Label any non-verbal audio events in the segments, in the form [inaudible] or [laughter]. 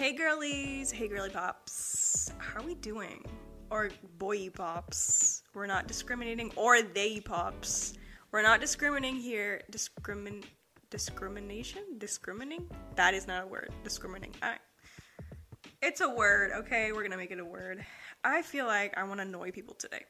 Hey girlies, hey girly pops. How are we doing? Or boy pops. We're not discriminating or they pops. We're not discriminating here. Discrimin discrimination? Discriminating? That is not a word. Discriminating. It's a word, okay? We're gonna make it a word. I feel like I wanna annoy people today.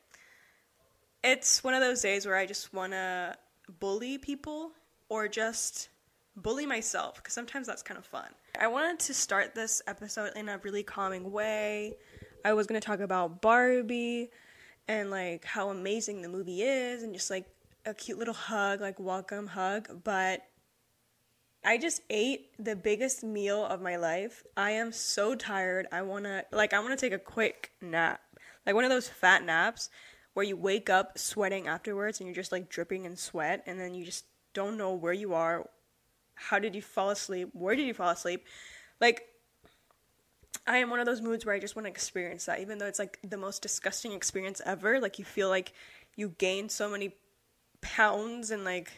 It's one of those days where I just wanna bully people or just bully myself because sometimes that's kind of fun. I wanted to start this episode in a really calming way. I was going to talk about Barbie and like how amazing the movie is and just like a cute little hug, like welcome hug, but I just ate the biggest meal of my life. I am so tired. I want to like I want to take a quick nap. Like one of those fat naps where you wake up sweating afterwards and you're just like dripping in sweat and then you just don't know where you are, how did you fall asleep? Where did you fall asleep? Like, I am one of those moods where I just want to experience that, even though it's like the most disgusting experience ever. Like, you feel like you gain so many pounds and like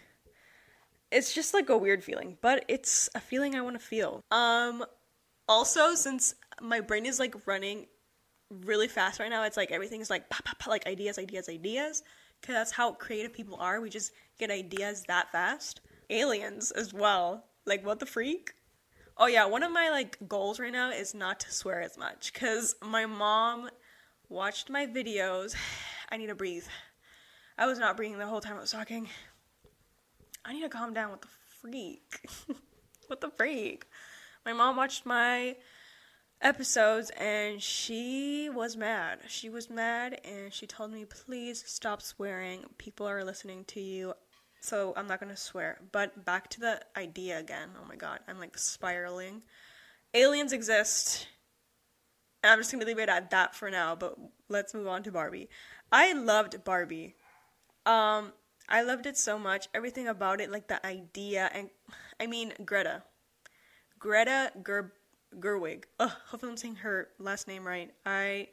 it's just like a weird feeling, but it's a feeling I want to feel. Um, also, since my brain is like running really fast right now, it's like everything's like pop, pop, pop, like ideas, ideas, ideas. Because that's how creative people are. We just get ideas that fast aliens as well. Like, what the freak? Oh, yeah, one of my like goals right now is not to swear as much because my mom watched my videos. [sighs] I need to breathe. I was not breathing the whole time I was talking. I need to calm down. What the freak? [laughs] what the freak? My mom watched my episodes and she was mad. She was mad and she told me, please stop swearing. People are listening to you so I'm not gonna swear. But back to the idea again. Oh my god, I'm like spiraling. Aliens exist. And I'm just gonna leave it at that for now, but let's move on to Barbie. I loved Barbie. Um, I loved it so much. Everything about it, like the idea, and I mean Greta. Greta Ger- Gerwig. Ugh, hopefully I'm saying her last name right. I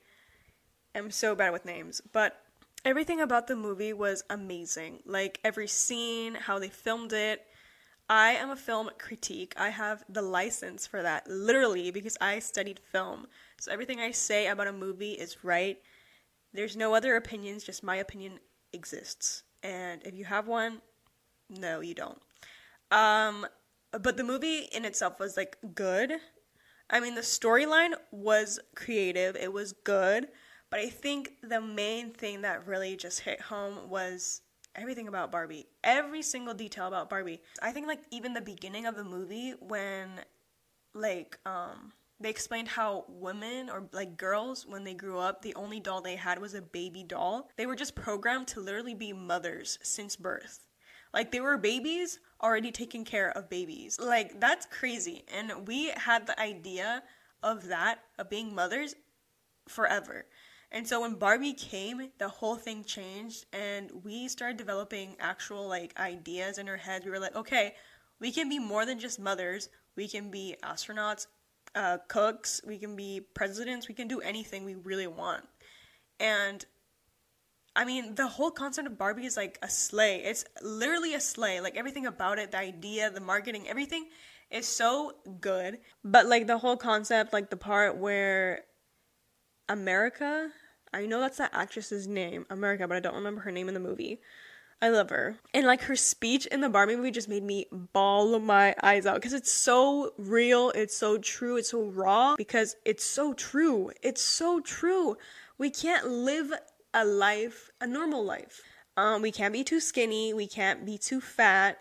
am so bad with names, but everything about the movie was amazing. Like every scene, how they filmed it. I am a film critique. I have the license for that, literally, because I studied film. So everything I say about a movie is right. There's no other opinions, just my opinion exists. And if you have one, no, you don't. Um, but the movie in itself was like good. I mean, the storyline was creative, it was good but I think the main thing that really just hit home was everything about Barbie. Every single detail about Barbie. I think like even the beginning of the movie when like um they explained how women or like girls when they grew up the only doll they had was a baby doll. They were just programmed to literally be mothers since birth. Like they were babies already taking care of babies. Like that's crazy. And we had the idea of that of being mothers forever. And so when Barbie came, the whole thing changed and we started developing actual like ideas in our heads. We were like, okay, we can be more than just mothers. We can be astronauts, uh, cooks, we can be presidents, we can do anything we really want. And I mean, the whole concept of Barbie is like a sleigh. It's literally a sleigh. Like everything about it, the idea, the marketing, everything is so good. But like the whole concept, like the part where America. I know that's that actress's name, America, but I don't remember her name in the movie. I love her. And like her speech in the Barbie movie just made me bawl my eyes out because it's so real, it's so true, it's so raw because it's so true. It's so true. We can't live a life, a normal life. Um, we can't be too skinny, we can't be too fat.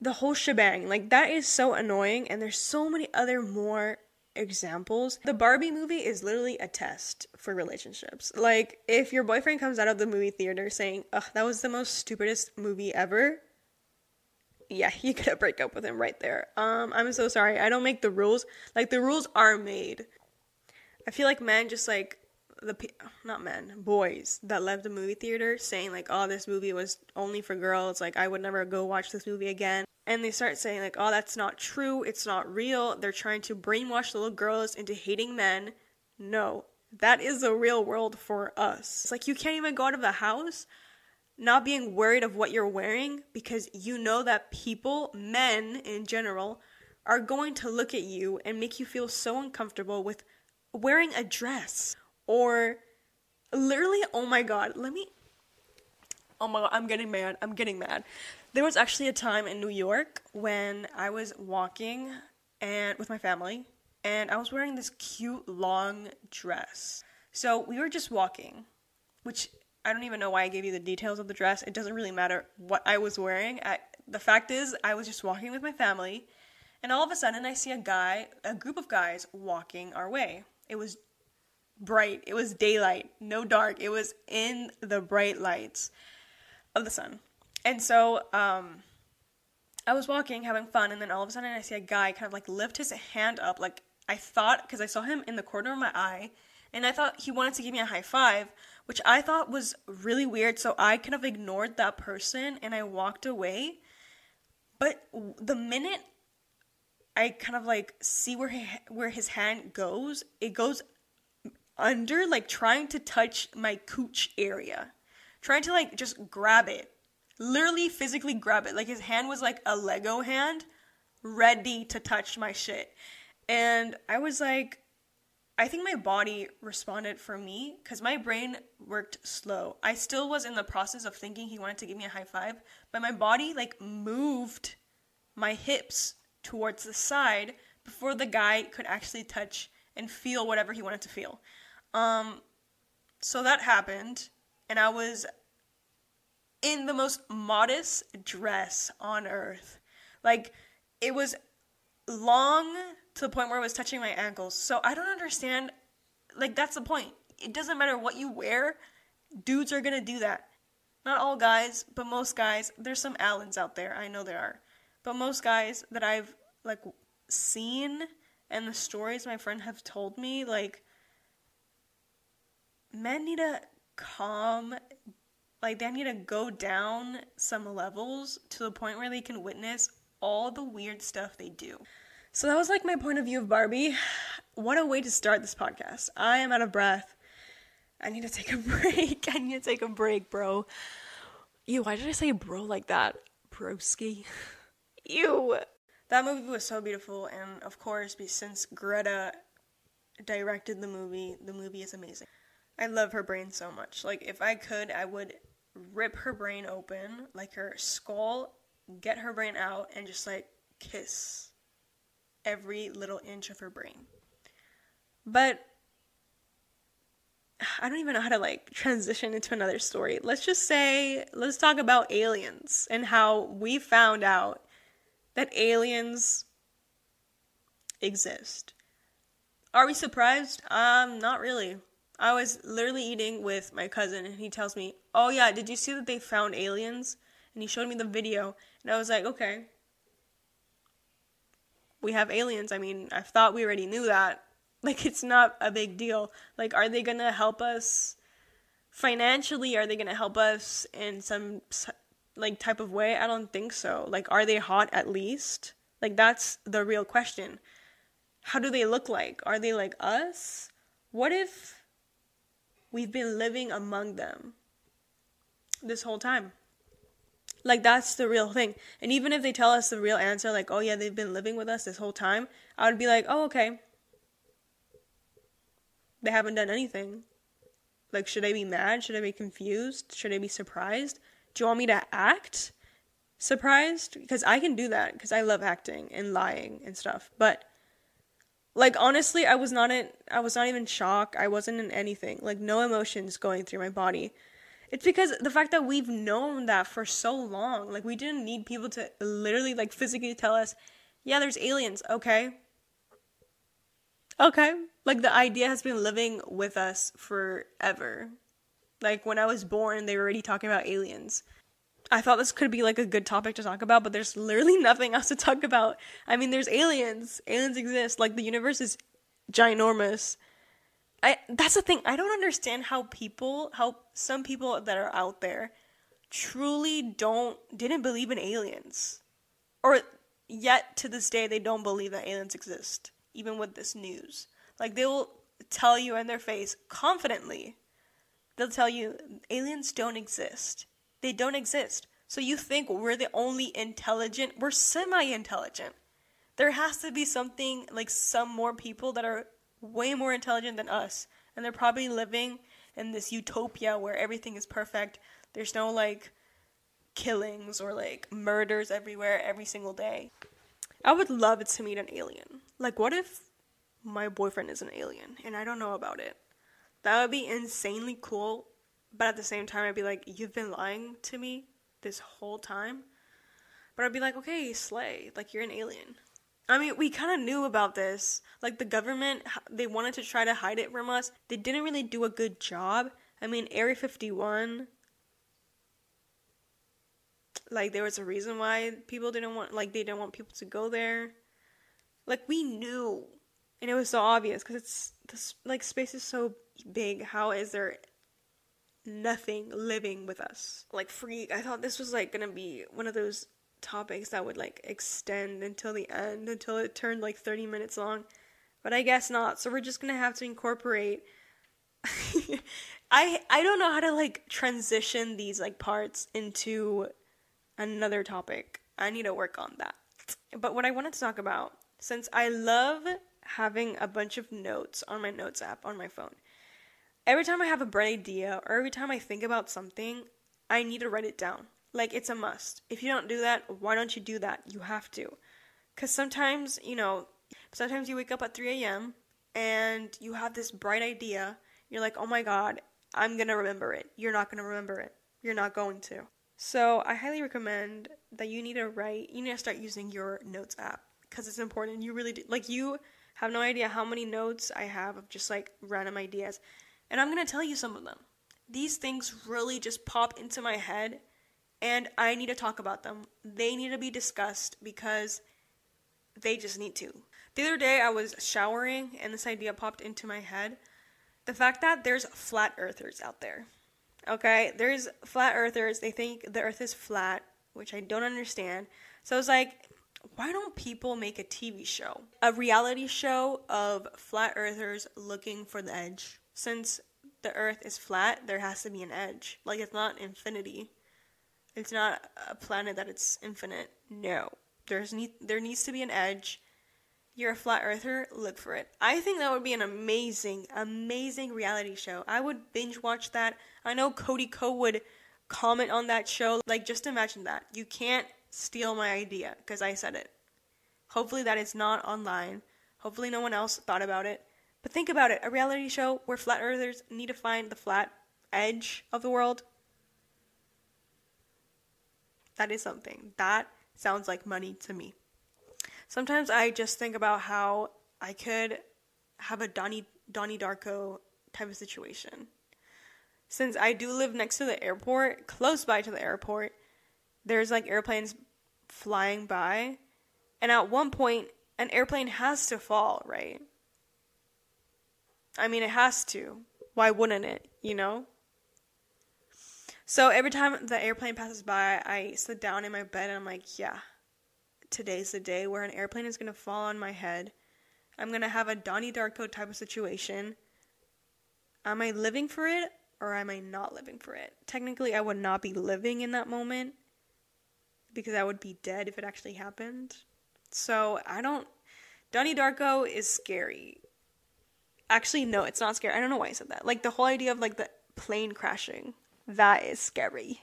The whole shebang. Like that is so annoying and there's so many other more examples. The Barbie movie is literally a test for relationships. Like, if your boyfriend comes out of the movie theater saying, ugh, that was the most stupidest movie ever, yeah, you gotta break up with him right there. Um, I'm so sorry. I don't make the rules. Like the rules are made. I feel like men just like the not men, boys that left the movie theater saying like, "Oh, this movie was only for girls. Like I would never go watch this movie again." And they start saying like, "Oh, that's not true. It's not real. They're trying to brainwash little girls into hating men." No, that is the real world for us. It's like you can't even go out of the house not being worried of what you're wearing because you know that people, men in general, are going to look at you and make you feel so uncomfortable with wearing a dress or literally oh my god let me oh my god i'm getting mad i'm getting mad there was actually a time in new york when i was walking and with my family and i was wearing this cute long dress so we were just walking which i don't even know why i gave you the details of the dress it doesn't really matter what i was wearing I, the fact is i was just walking with my family and all of a sudden i see a guy a group of guys walking our way it was bright. It was daylight, no dark. It was in the bright lights of the sun. And so um, I was walking, having fun, and then all of a sudden I see a guy kind of like lift his hand up. Like I thought, because I saw him in the corner of my eye, and I thought he wanted to give me a high five, which I thought was really weird. So I kind of ignored that person and I walked away. But the minute I kind of like see where he, where his hand goes, it goes under, like trying to touch my cooch area. Trying to like just grab it. Literally physically grab it. Like his hand was like a Lego hand, ready to touch my shit. And I was like, I think my body responded for me because my brain worked slow. I still was in the process of thinking he wanted to give me a high five, but my body like moved my hips towards the side before the guy could actually touch and feel whatever he wanted to feel. Um, so that happened, and I was in the most modest dress on earth. Like, it was long to the point where it was touching my ankles. So I don't understand. Like, that's the point. It doesn't matter what you wear, dudes are gonna do that. Not all guys, but most guys. There's some Allens out there. I know there are. But most guys that I've, like, seen and the stories my friends have told me, like, men need to calm like they need to go down some levels to the point where they can witness all the weird stuff they do. So that was like my point of view of Barbie. [sighs] What a way to start this podcast. I am out of breath. I need to take a [laughs] break. I need to take a break, bro. Ew, why did I say bro like that? Broski. [laughs] Ew. That movie was so beautiful, and of course, since Greta directed the movie, the movie is amazing. I love her brain so much. Like, if I could, I would rip her brain open, like her skull, get her brain out, and just like kiss every little inch of her brain. But I don't even know how to like transition into another story. Let's just say, let's talk about aliens and how we found out that aliens exist. Are we surprised? Um, not really. I was literally eating with my cousin, and he tells me, "Oh yeah, did you see that they found aliens?" And he showed me the video, and I was like, "Okay, we have aliens. I mean, I thought we already knew that. [laughs] Like, it's not a big deal. Like, are they gonna help us financially? Are they gonna help us in some like type of way? I don't think so. Like, are they hot at least? Like, that's the real question. How do they look like? Are they like us? What if we've been living among them this whole time. Like that's the real thing. And even if they tell us the real answer, like, oh yeah, they've been living with us this whole time, I would be like, oh okay. They haven't done anything. Like, should I be mad? Should I be confused? Should I be surprised? Do you want me to act surprised? Because I can do that because I love acting and lying and stuff. But like honestly, I was not in I was not even shocked. I wasn't in anything. Like no emotions going through my body. It's because the fact that we've known that for so long. Like we didn't need people to literally like physically tell us, "Yeah, there's aliens." Okay. Okay. Like the idea has been living with us forever. Like when I was born, they were already talking about aliens. I thought this could be like a good topic to talk about, but there's literally [laughs] nothing else to talk about. I mean, there's aliens. Aliens exist. Like the universe is ginormous. I that's the thing. I don't understand how people, how some people that are out there truly don't didn't believe in aliens. Or yet to this day they don't believe that aliens exist even with this news. Like they will tell you in their face confidently. They'll tell you aliens don't exist. They don't exist. So you think we're the only intelligent? We're semi intelligent. There has to be something like some more people that are way more intelligent than us. And they're probably living in this utopia where everything is perfect. There's no like killings or like murders everywhere every single day. I would love to meet an alien. Like, what if my boyfriend is an alien and I don't know about it? That would be insanely cool, but at the same time, I'd be like, you've been lying to me this whole time. But I'd be like, okay, slay. Like, you're an alien. I mean, we kind of knew about this. Like, the government, they wanted to try to hide it from us. They didn't really do a good job. I mean, Area 51, like, there was a reason why people didn't want, like, they didn't want people to go there. Like, we knew. And it was so obvious because it's, this, like, space is so big. How is there nothing living with us? Like, freak. I thought this was, like, gonna be one of those topics that would like extend until the end until it turned like 30 minutes long but i guess not so we're just gonna have to incorporate [laughs] i i don't know how to like transition these like parts into another topic i need to work on that but what i wanted to talk about since i love having a bunch of notes on my notes app on my phone every time i have a bright idea or every time i think about something i need to write it down like, it's a must. If you don't do that, why don't you do that? You have to. Because sometimes, you know, sometimes you wake up at 3 a.m. and you have this bright idea. You're like, oh my god, I'm going to remember it. You're not going to remember it. You're not going to. So, I highly recommend that you need to write, you need to start using your notes app because it's important. You really do. Like, you have no idea how many notes I have of just like random ideas. And I'm going to tell you some of them. These things really just pop into my head and I need to talk about them. They need to be discussed because they just need to. The other day I was showering and this idea popped into my head. The fact that there's flat earthers out there. Okay, there's flat earthers. They think the earth is flat, which I don't understand. So I was like, why don't people make a TV show? A reality show of flat earthers looking for the edge. Since the earth is flat, there has to be an edge. Like it's not infinity. It's not a planet that it's infinite. No. There's ne- there needs to be an edge. You're a flat earther, look for it. I think that would be an amazing, amazing reality show. I would binge watch that. I know Cody Ko would comment on that show. Like, just imagine that. You can't steal my idea because I said it. Hopefully, that is not online. Hopefully, no one else thought about it. But think about it a reality show where flat earthers need to find the flat edge of the world that is something. That sounds like money to me. Sometimes I just think about how I could have a Donnie Donnie Darko type of situation. Since I do live next to the airport, close by to the airport, there's like airplanes flying by, and at one point an airplane has to fall, right? I mean, it has to. Why wouldn't it, you know? So every time the airplane passes by, I sit down in my bed and I'm like, yeah, today's the day where an airplane is going to fall on my head. I'm going to have a Donnie Darko type of situation. Am I living for it or am I not living for it? Technically, I would not be living in that moment because I would be dead if it actually happened. So I don't. Donnie Darko is scary. Actually, no, it's not scary. I don't know why I said that. Like the whole idea of like the plane crashing that is scary.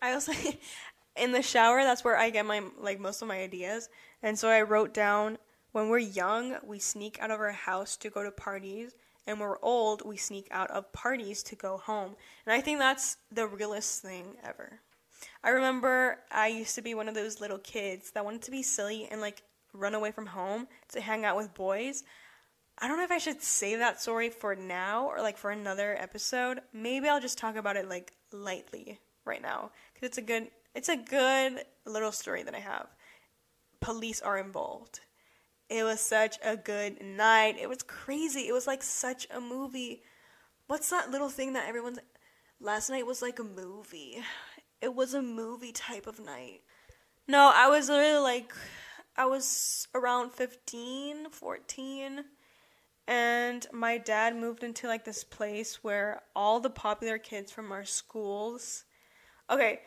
I also [laughs] in the shower that's where I get my like most of my ideas. And so I wrote down when we're young, we sneak out of our house to go to parties, and when we're old, we sneak out of parties to go home. And I think that's the realest thing ever. I remember I used to be one of those little kids that wanted to be silly and like run away from home to hang out with boys. I don't know if I should save that story for now or like for another episode. Maybe I'll just talk about it like lightly right now because it's a good it's a good little story that I have. Police are involved. It was such a good night. It was crazy. It was like such a movie. What's that little thing that everyone's last night was like a movie. It was a movie type of night. No, I was literally like I was around 15, 14 and my dad moved into like this place where all the popular kids from our schools okay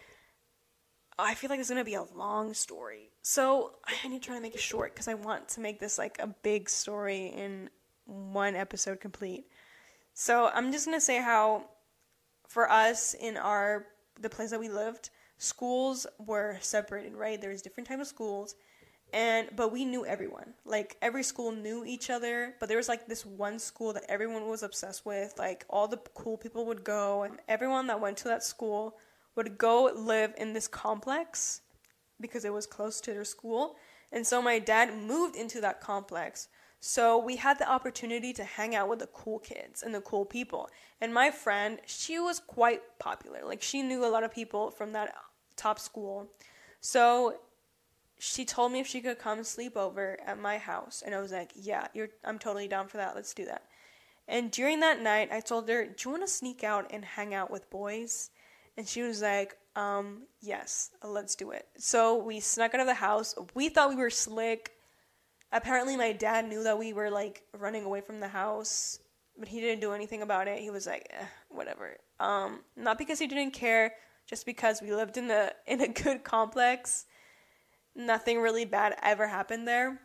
i feel like it's gonna be a long story. So [sighs] i need to try to make it short because i want to make this like a big story in one episode complete. So i'm just gonna say how for us in our the place that we lived schools were separated right? There was different types of schools and but we knew everyone. Like every school knew each other but there was like this one school that everyone was obsessed with. Like all the cool people would go and everyone that went to that school would go live in this complex because it was close to their school. And so my dad moved into that complex. So we had the opportunity to hang out with the cool kids and the cool people. And my friend she was quite popular. Like she knew a lot of people from that top school. So she told me if she could come sleep over at my house and I was like, "Yeah, I'm totally down for that. Let's do that." And during that night, I told her, "Do you want to sneak out and hang out with boys?" And she was like, "Um, yes, let's do it." So we snuck out of the house. We thought we were slick. Apparently, my dad knew that we were like running away from the house, but he didn't do anything about it. He was like, eh, "Whatever." Um, not because he didn't care, just because we lived in a in a good complex nothing really bad ever happened there.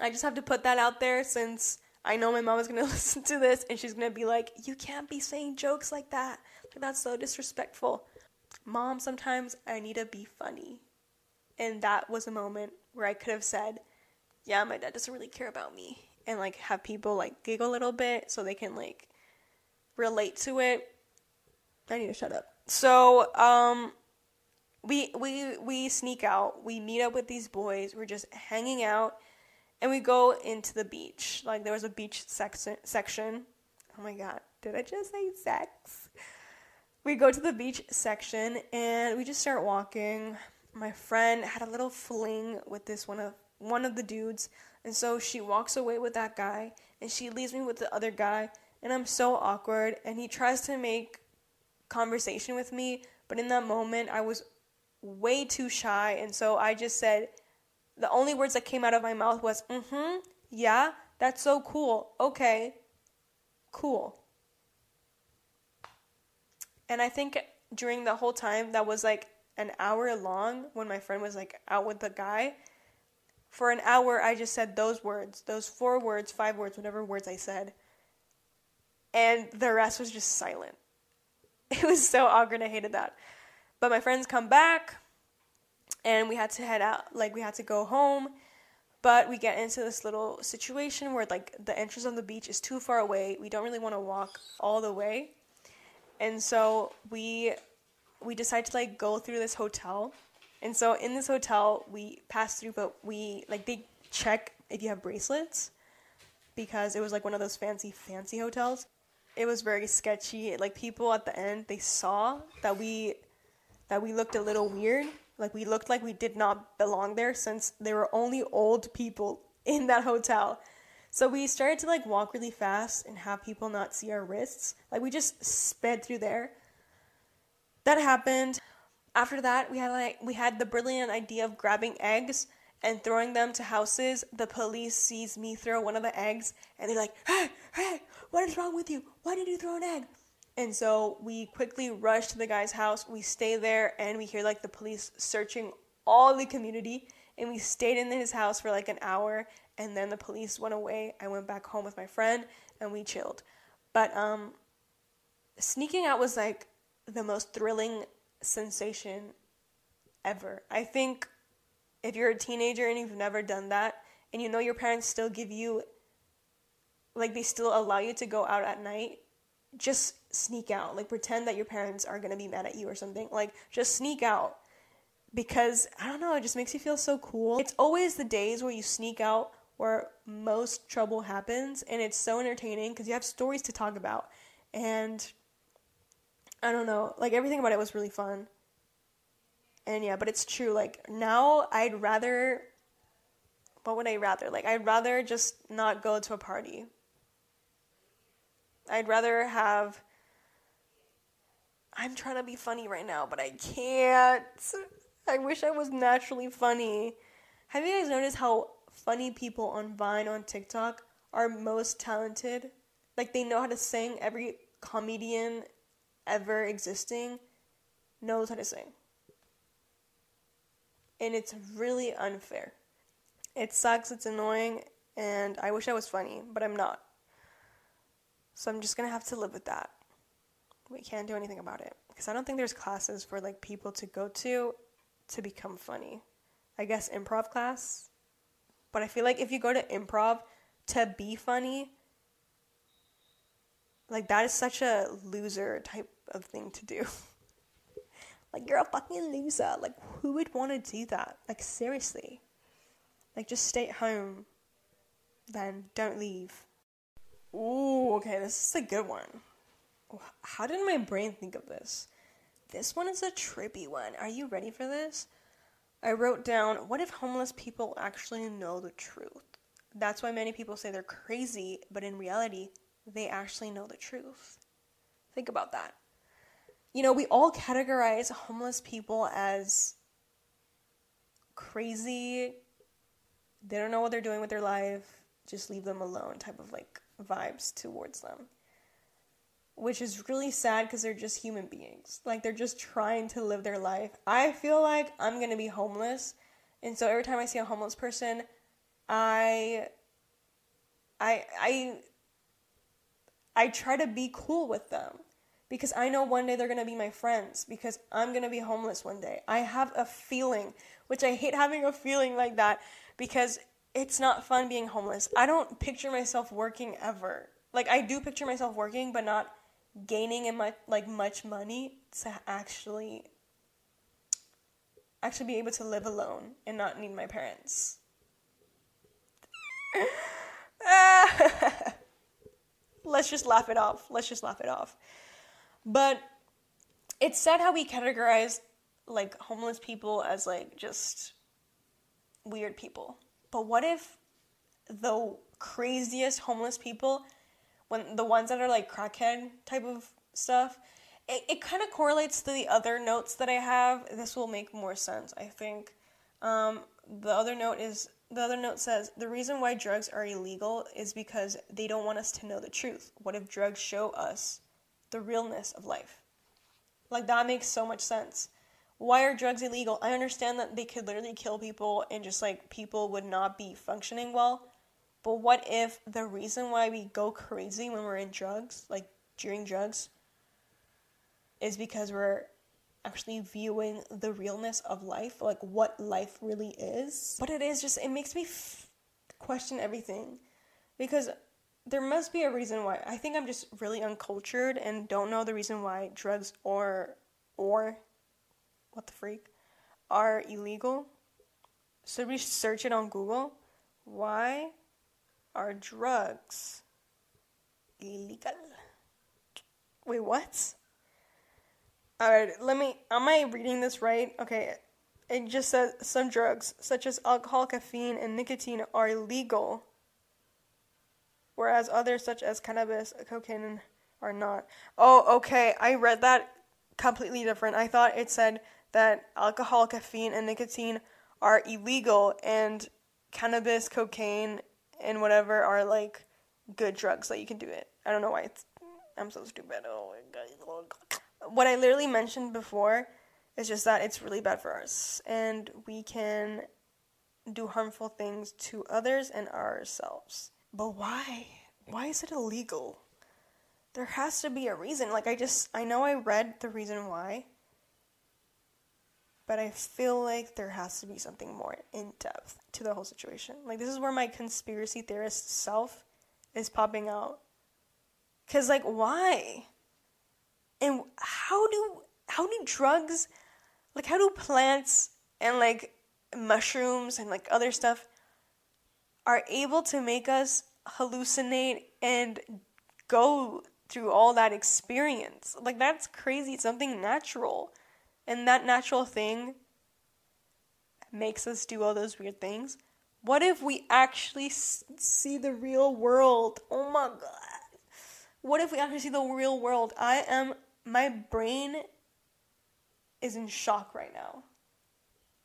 I just have to put that out there since I know my mom is going [laughs] to listen to this and she's going to be like, You can't be saying jokes like that. Like, that's so disrespectful. Mom, sometimes I need to be funny. And that was a moment where I could have said, Yeah, my dad doesn't really care about me. And like have people like giggle a little bit so they can like relate to it. I need to shut up. So, um, we we we sneak out. We meet up with these boys. We're just hanging out, and we go into the beach. Like there was a beach section. Section. Oh my god! Did I just say sex? We go to the beach section and we just start walking. My friend had a little fling with this one of one of the dudes, and so she walks away with that guy, and she leaves me with the other guy, and I'm so awkward. And he tries to make conversation with me, but in that moment, I was way too shy, and so I just said, the only words that came out of my mouth was, mm hmm, yeah, that's so cool. Okay, cool. And I think during the whole time, that was like an hour long when my friend was like out with the guy. For an hour, I just said those words, those four words, five words, whatever words I said. And the rest was just silent. [laughs] It was so awkward. I hated that. But my friends come back and we had to head out, like we had to go home. But we get into this little situation where like the entrance on the beach is too far away. We don't really want to walk all the way. And so we we decide to like go through this hotel. And so in this hotel, we pass through but we like they check if you have bracelets because it was like one of those fancy fancy hotels. It was very sketchy. Like people at the end, they saw that we that we looked a little weird. Like we looked like we did not belong there since there were only old people [laughs] in that hotel. So we started to like walk really fast and have people not see our wrists. Like we just sped through there. That happened. After that, we had like we had the brilliant idea of grabbing eggs and throwing them to houses. The police sees me throw one of the eggs and they're like, "Hey, hey, what is wrong with you? Why did you throw an egg?" And so we quickly rush to the guy's house. We stay there and we hear like the police searching all the community. And we stayed in his house for like an hour. And then the police went away. I went back home with my friend and we chilled. But um, sneaking out was like the most thrilling sensation ever. I think if you're a teenager and you've never done that, and you know your parents still give you, like, they still allow you to go out at night just sneak out. Like pretend that your parents are going to be mad at you or something. Like just sneak out because I don't know, it just makes you feel so cool. It's always the days where you sneak out where most trouble happens and it's so entertaining because you have stories to talk about. And I don't know. Like everything about it was really fun. And yeah, but it's true. Like now, I'd rather. What would I rather? Like I'd rather just not go to a party. I'd rather have. I'm trying to be funny right now, but I can't. I wish I was naturally funny. Have you guys noticed how funny people on Vine on TikTok are most talented? Like they know how to sing. Every comedian ever existing knows how to sing. And it's really unfair. It sucks, it's annoying, and I wish I was funny, but I'm not. So I'm just gonna have to live with that. We can't do anything about it. Because I don't think there's classes for like people to go to to become funny. I guess improv class. But I feel like if you go to improv to be funny, like that is such a loser type of thing to do. [laughs] like you're a fucking loser. Like who would want to do that? Like seriously. Like just stay at home. Then don't leave. Ooh, okay, this is a good one. Oh, how did my brain think of this? This one is a trippy one. Are you ready for this? I wrote down, what if homeless people actually know the truth? That's why many people say they're crazy, but in reality, they actually know the truth. Think about that. You know, we all categorize homeless people as crazy, they don't know what they're doing with their life, just leave them alone type of like vibes towards them. Which is really sad because they're just human beings. Like they're just trying to live their life. I feel like I'm gonna be homeless, and so every time I see a homeless person, I I I I try to be cool with them because I know one day they're to be my friends because I'm to be homeless one day. I have a feeling, which I hate having a feeling like that because it's not fun being homeless. I don't picture myself working ever. Like I do picture myself working but not gaining in my like much money to actually actually be able to live alone and not need my parents. [laughs] let's just laugh it off. Let's just laugh it off. But it's sad how we categorize like homeless people as like just weird people. But what if the craziest homeless people, when the ones that are like crackhead type of stuff, it, it kind of correlates to the other notes that I have. This will make more sense, I think. Um, the other note is the other note says the reason why drugs are illegal is because they don't want us to know the truth. What if drugs show us the realness of life? Like that makes so much sense. Why are drugs illegal? I understand that they could literally kill people and just like people would not be functioning well. But what if the reason why we go crazy when we're in drugs, like during drugs, is because we're actually viewing the realness of life, like what life really is. But it is just, it makes me f- question everything because there must be a reason why. I think I'm just really uncultured and don't know the reason why drugs or, or, what the freak, are illegal. So we search it on Google? Why are drugs illegal? Wait, what? Alright, let me. Am I reading this right? Okay. It just says some drugs, such as alcohol, caffeine, and nicotine, are illegal, whereas others, such as cannabis, cocaine, are not. Oh, okay. I read that completely different. I thought it said that alcohol, caffeine, and nicotine are illegal, and cannabis, cocaine, and whatever are like good drugs that you can do it. I don't know why it's. I'm so stupid. Oh my god what I literally mentioned before is just that it's really bad for us and we can do harmful things to others and ourselves. But why? Why is it illegal? There has to be a reason. Like I just I know I read the reason why, but I feel like there has to be something more in depth to the whole situation. Like this is where my conspiracy theorist self is popping out. Cuz like why? and how do how do drugs like how do plants and like mushrooms and like other stuff are able to make us hallucinate and go through all that experience. Like that's crazy. Something natural. And that natural thing makes us do all those weird things. What if we actually see the real world? Oh my god. What if we actually see the real world? I am my brain is in shock right now.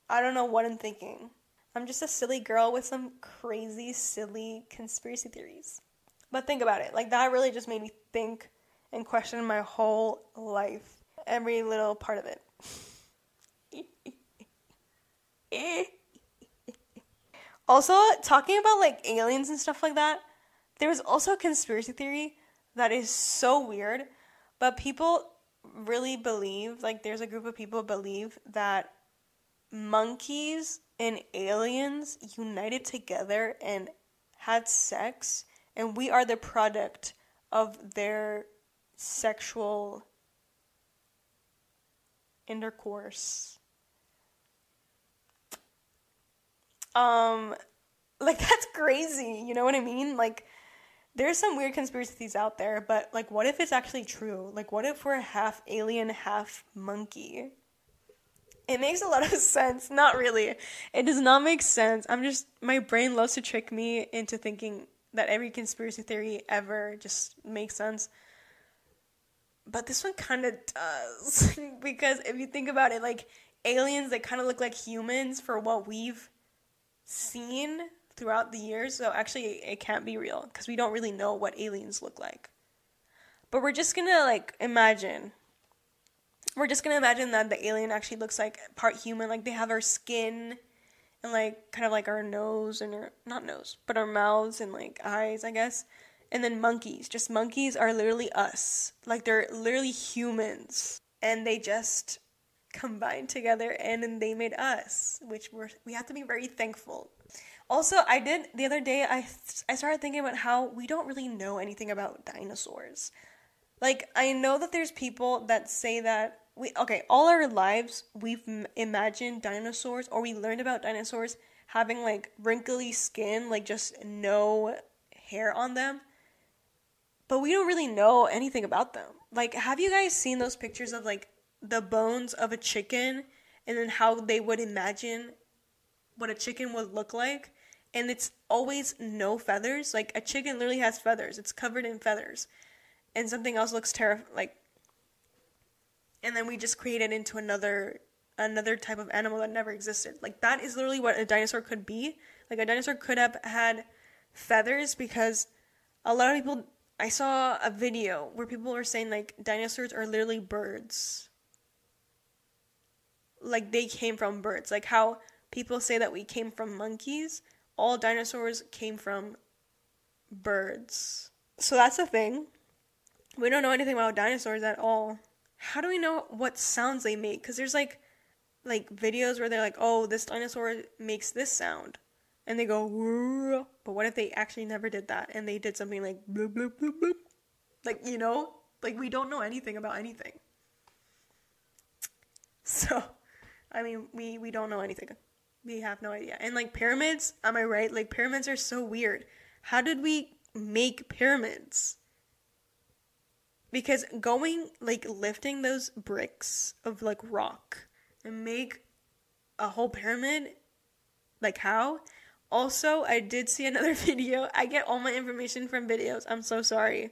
I don't know what I'm thinking. I'm just a silly girl with some crazy, silly conspiracy theories. But think about it. Like, that really just made me think and question my whole life. Every little part of it. [laughs] also, talking about like aliens and stuff like that, there's also a conspiracy theory that is so weird, but people really believe, like, there's a group of people believe that monkeys and aliens united together and had sex, and we are the product of their sexual intercourse. Um, like [laughs] that's crazy. You know what I mean? Like, there's some weird conspiracies out there, but like, what if it's actually true? Like, what if we're half alien, half monkey? It makes a lot of [laughs] sense. Not really. It does not make sense. I'm just, my brain loves to trick me into thinking that every conspiracy theory ever just makes sense. But this one kind of does. [laughs] because if you think about it, like, aliens that kind of look like humans for what we've seen throughout the years. So actually, it can't be real because we don't really know what aliens look like. But we're just gonna, like, imagine we're just gonna imagine that the alien actually looks like part human, like they have our skin and like kind of like our nose and our not nose, but our mouths and like eyes, I guess. And then monkeys, just monkeys are literally us. Like they're literally humans. And they just combined together and then they made us, which we're we have to be very thankful. Also, I did the other day I I started thinking about how we don't really know anything about dinosaurs. Like I know that there's people that say that we okay all our lives we've imagined dinosaurs or we learned about dinosaurs having like wrinkly skin like just no hair on them but we don't really know anything about them like have you guys seen those pictures of like the bones of a chicken and then how they would imagine what a chicken would look like and it's always no feathers like a chicken literally has feathers it's covered in feathers and something else looks terrifying like and then we just create it into another another type of animal that never existed. Like that is literally what a dinosaur could be. Like a dinosaur could have had feathers because a lot of people I saw a video where people were saying like dinosaurs are literally birds. Like they came from birds. Like how people say that we came from monkeys, all dinosaurs came from birds. So that's the thing. We don't know anything about dinosaurs at all how do we know what sounds they make? Because there's like like videos where they're like, oh, this dinosaur makes this sound, and they go, Whoa. but what if they actually never did that and they did something like bloop bloop bloop bloop, like you know, like we don't know anything about anything. [laughs] So, I mean, we we don't know anything. We have no idea. And like pyramids, am I right? Like pyramids are so weird. How did we make pyramids? because going like lifting those bricks of like rock and make a whole pyramid like how also i did see another [laughs] video i get all my information from videos i'm so sorry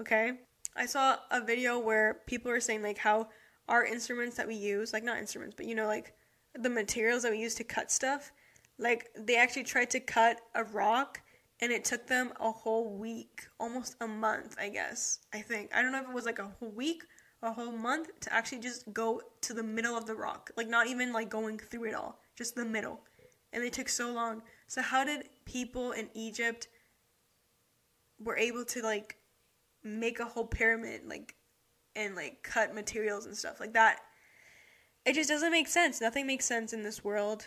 okay i saw a video where people were saying like how our instruments that we use like not instruments but you know like the materials that we use to cut stuff like they actually tried to cut a rock and it took them a whole week, almost a month, I guess. I think. I don't know if it was like a whole week a whole month to actually just go to the middle of the rock. Like not even like going through it all, just the middle. And they took so long. So how did people in Egypt were able to like make a whole pyramid like and like cut materials and stuff like that? It just doesn't make sense. Nothing makes sense in this world.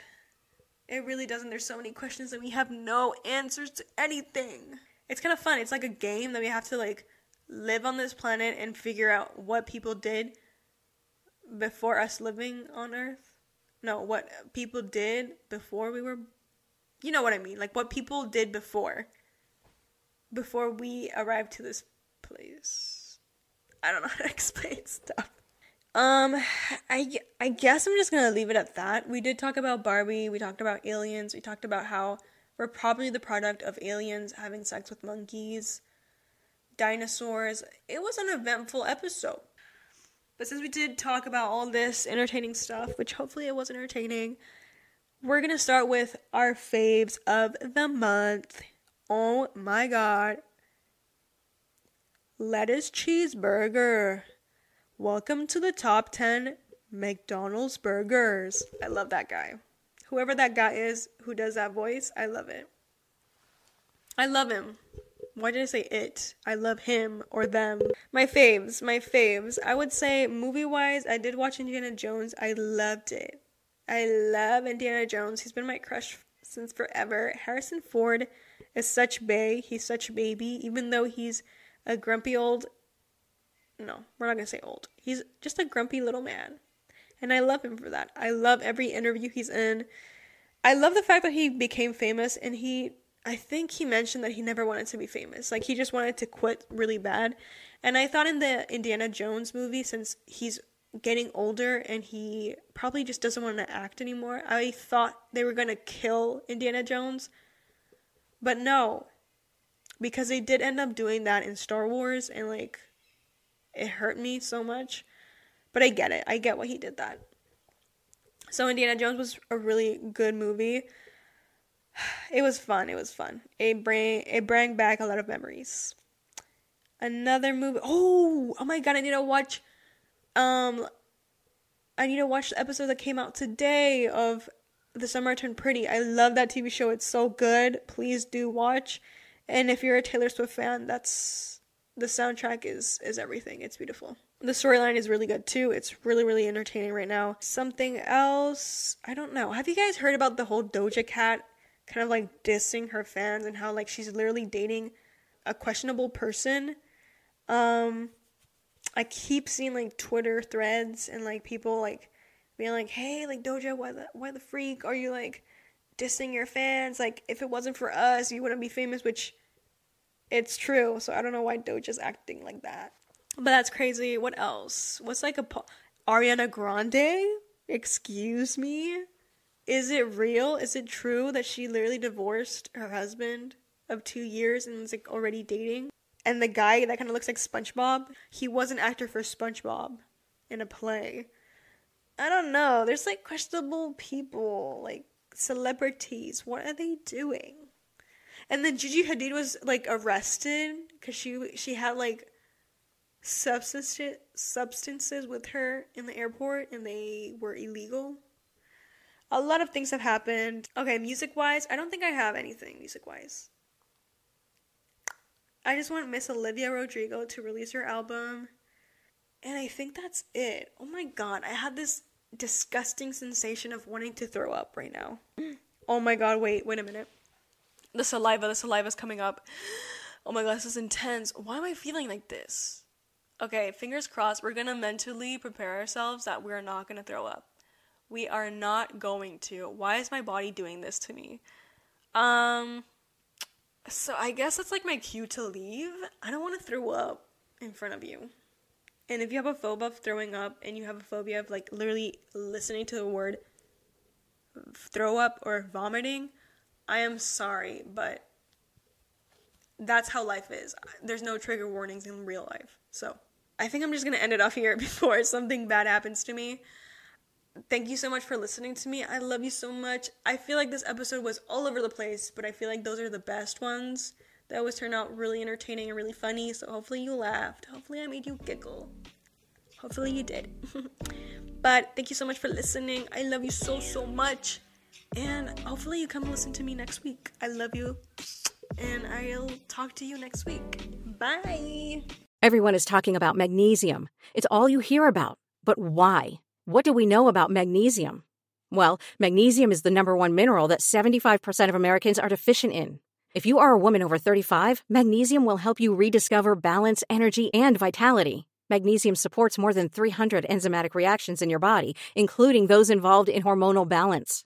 It really doesn't. There's so many questions and we have no answers to anything. It's kind of fun. It's like a game that we have to like live on this planet and figure out what people did before us living on Earth. No, what people did before we were you know what I mean? Like what people did before before we arrived to this place. I don't know how to [laughs] explain stuff. Um, I I guess I'm just gonna leave it at that. We did talk about Barbie. We talked about aliens. We talked about how we're probably the product of aliens having sex with monkeys, dinosaurs. It was an eventful episode. But since we did talk about all this entertaining stuff, which hopefully it was entertaining, we're gonna start with our faves of the month. Oh my god. Lettuce cheeseburger. Welcome to the top 10 McDonald's burgers. I love that guy. Whoever that guy is who does that voice, I love it. I love him. Why did I say it? I love him or them. My faves, my faves. I would say movie wise, I did watch Indiana Jones. I loved it. I love Indiana Jones. He's been my crush since forever. Harrison Ford is such bay. He's such baby, even though he's a grumpy old no, we're not gonna say old. He's just a grumpy little man. And I love him for that. I love every interview he's in. I love the fact that he became famous and he I think he mentioned that he never wanted to be famous. Like he just wanted to quit really bad. And I thought in the Indiana Jones movie since he's getting older and he probably just doesn't want to act anymore. I thought they were going to kill Indiana Jones. But no. Because they did end up doing that in Star Wars and like it hurt me so much. But I get it. I get why he did that. So Indiana Jones was a really good movie. [sighs] It was fun. It was fun. It bring it brought back a lot of memories. Another movie. Oh, oh my god! I need to watch. Um, I need to watch the episode that came out today of The Summer Turned Pretty. I love that TV show. It's so good. Please do watch. And if you're a Taylor Swift fan, that's the soundtrack is is everything. It's beautiful. The storyline is really good too. It's really really entertaining right now. Something else, I don't know. Have you guys heard about the whole Doja Cat kind of like dissing her fans and how like she's literally dating a questionable person? Um I keep seeing like Twitter threads and like people like being like, "Hey, like Doja, why the why the freak are you like dissing your fans? Like if it wasn't for us, you wouldn't be famous." Which it's true. So I don't know why Doja is acting like that. But that's crazy. What else? What's like a po- Ariana Grande? Excuse me? Is it real? Is it true that she literally divorced her husband of 2 years and is like already dating? And the guy that kind of looks like SpongeBob, he was an actor for SpongeBob in a play. I don't know. There's like questionable people, like celebrities. What are they doing? And then Gigi Hadid was like arrested because she she had like substance substances with her in the airport and they were illegal. A lot of things have happened. Okay, music wise, I don't think I have anything music wise. I just want Miss Olivia Rodrigo to release her album. And I think that's it. Oh my god, I had this disgusting sensation of wanting to throw up right now. [clears throat] Oh my god, wait, wait a minute the saliva, the saliva's coming up. Oh my god, this is intense. Why am I feeling like this? Okay, fingers crossed. We're gonna mentally prepare ourselves that we're not gonna throw up. We are not going to. Why is my body doing this to me? Um, so I guess that's like my cue to leave. I don't want to throw up in front of you. And if you have a phobia of throwing up and you have a phobia of like literally listening to the word throw up or vomiting, I am sorry, but that's how life is. There's no trigger warnings in real life. So I think I'm just going to end it off here [laughs] before something bad happens to me. Thank you so much for listening to me. I love you so much. I feel like this episode was all over the place, but I feel like those are the best ones. That always turn out really entertaining and really funny. So hopefully you laughed. Hopefully I made you giggle. Hopefully you did. [laughs] but thank you so much for listening. I love you so, so much. And hopefully, you come listen to me next week. I love you. And I'll talk to you next week. Bye. Everyone is talking about magnesium. It's all you hear about. But why? What do we know about magnesium? Well, magnesium is the number one mineral that 75% of Americans are deficient in. If you are a woman over 35, magnesium will help you rediscover balance, energy, and vitality. Magnesium supports more than 300 enzymatic reactions in your body, including those involved in hormonal balance.